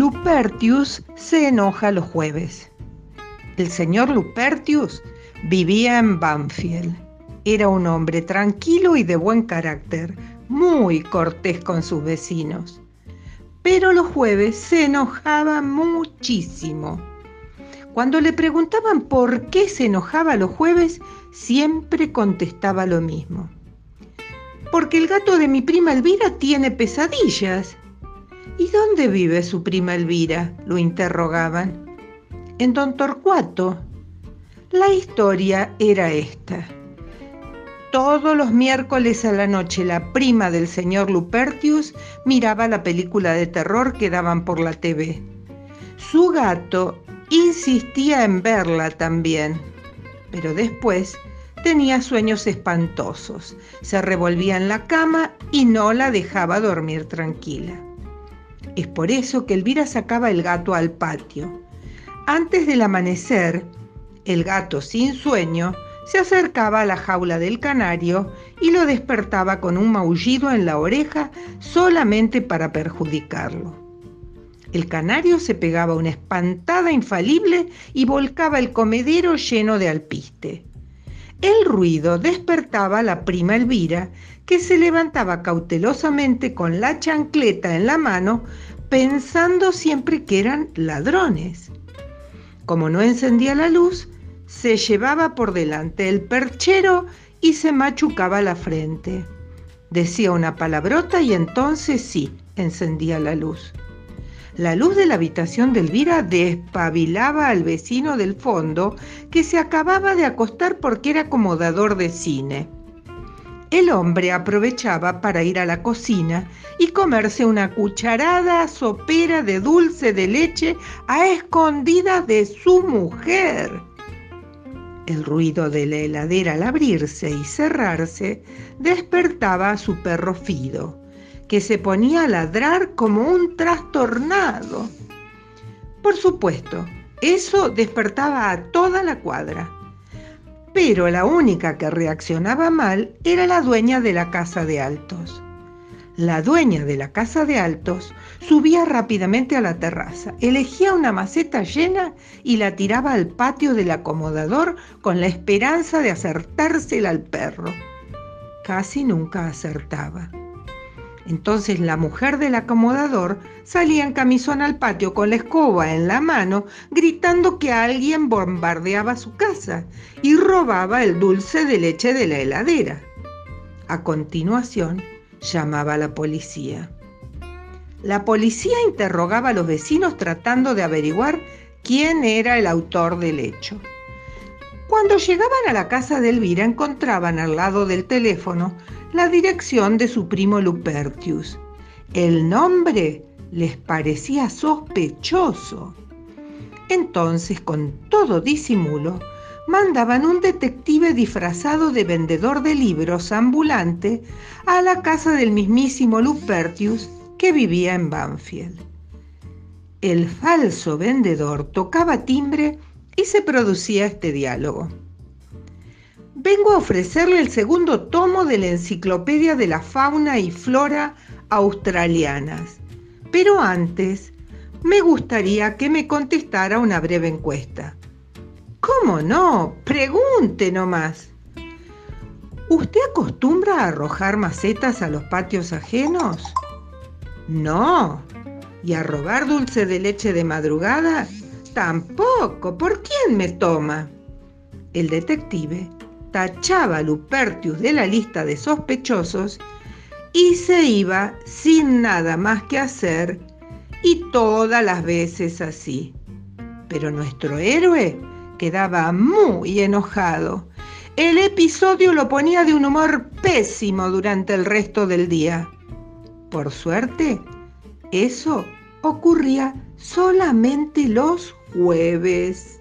Lupertius se enoja los jueves. El señor Lupertius vivía en Banfield. Era un hombre tranquilo y de buen carácter, muy cortés con sus vecinos. Pero los jueves se enojaba muchísimo. Cuando le preguntaban por qué se enojaba los jueves, siempre contestaba lo mismo. Porque el gato de mi prima Elvira tiene pesadillas ¿Y dónde vive su prima Elvira? lo interrogaban. En Don Torcuato. La historia era esta. Todos los miércoles a la noche la prima del señor Lupertius miraba la película de terror que daban por la TV. Su gato insistía en verla también, pero después tenía sueños espantosos, se revolvía en la cama y no la dejaba dormir tranquila. Es por eso que Elvira sacaba el gato al patio. Antes del amanecer, el gato sin sueño se acercaba a la jaula del canario y lo despertaba con un maullido en la oreja solamente para perjudicarlo. El canario se pegaba una espantada infalible y volcaba el comedero lleno de alpiste. El ruido despertaba a la prima Elvira, que se levantaba cautelosamente con la chancleta en la mano, pensando siempre que eran ladrones. Como no encendía la luz, se llevaba por delante el perchero y se machucaba la frente. Decía una palabrota y entonces sí, encendía la luz. La luz de la habitación de Elvira despabilaba al vecino del fondo que se acababa de acostar porque era acomodador de cine. El hombre aprovechaba para ir a la cocina y comerse una cucharada sopera de dulce de leche a escondidas de su mujer. El ruido de la heladera al abrirse y cerrarse despertaba a su perro Fido que se ponía a ladrar como un trastornado. Por supuesto, eso despertaba a toda la cuadra. Pero la única que reaccionaba mal era la dueña de la casa de altos. La dueña de la casa de altos subía rápidamente a la terraza, elegía una maceta llena y la tiraba al patio del acomodador con la esperanza de acertársela al perro. Casi nunca acertaba. Entonces la mujer del acomodador salía en camisón al patio con la escoba en la mano, gritando que alguien bombardeaba su casa y robaba el dulce de leche de la heladera. A continuación, llamaba a la policía. La policía interrogaba a los vecinos tratando de averiguar quién era el autor del hecho. Cuando llegaban a la casa de Elvira encontraban al lado del teléfono la dirección de su primo Lupertius. El nombre les parecía sospechoso. Entonces, con todo disimulo, mandaban un detective disfrazado de vendedor de libros ambulante a la casa del mismísimo Lupertius que vivía en Banfield. El falso vendedor tocaba timbre y se producía este diálogo vengo a ofrecerle el segundo tomo de la Enciclopedia de la Fauna y Flora Australianas. Pero antes, me gustaría que me contestara una breve encuesta. ¿Cómo no? Pregunte nomás. ¿Usted acostumbra a arrojar macetas a los patios ajenos? No. ¿Y a robar dulce de leche de madrugada? Tampoco. ¿Por quién me toma? El detective tachaba a Lupertius de la lista de sospechosos y se iba sin nada más que hacer y todas las veces así. Pero nuestro héroe quedaba muy enojado. El episodio lo ponía de un humor pésimo durante el resto del día. Por suerte, eso ocurría solamente los jueves.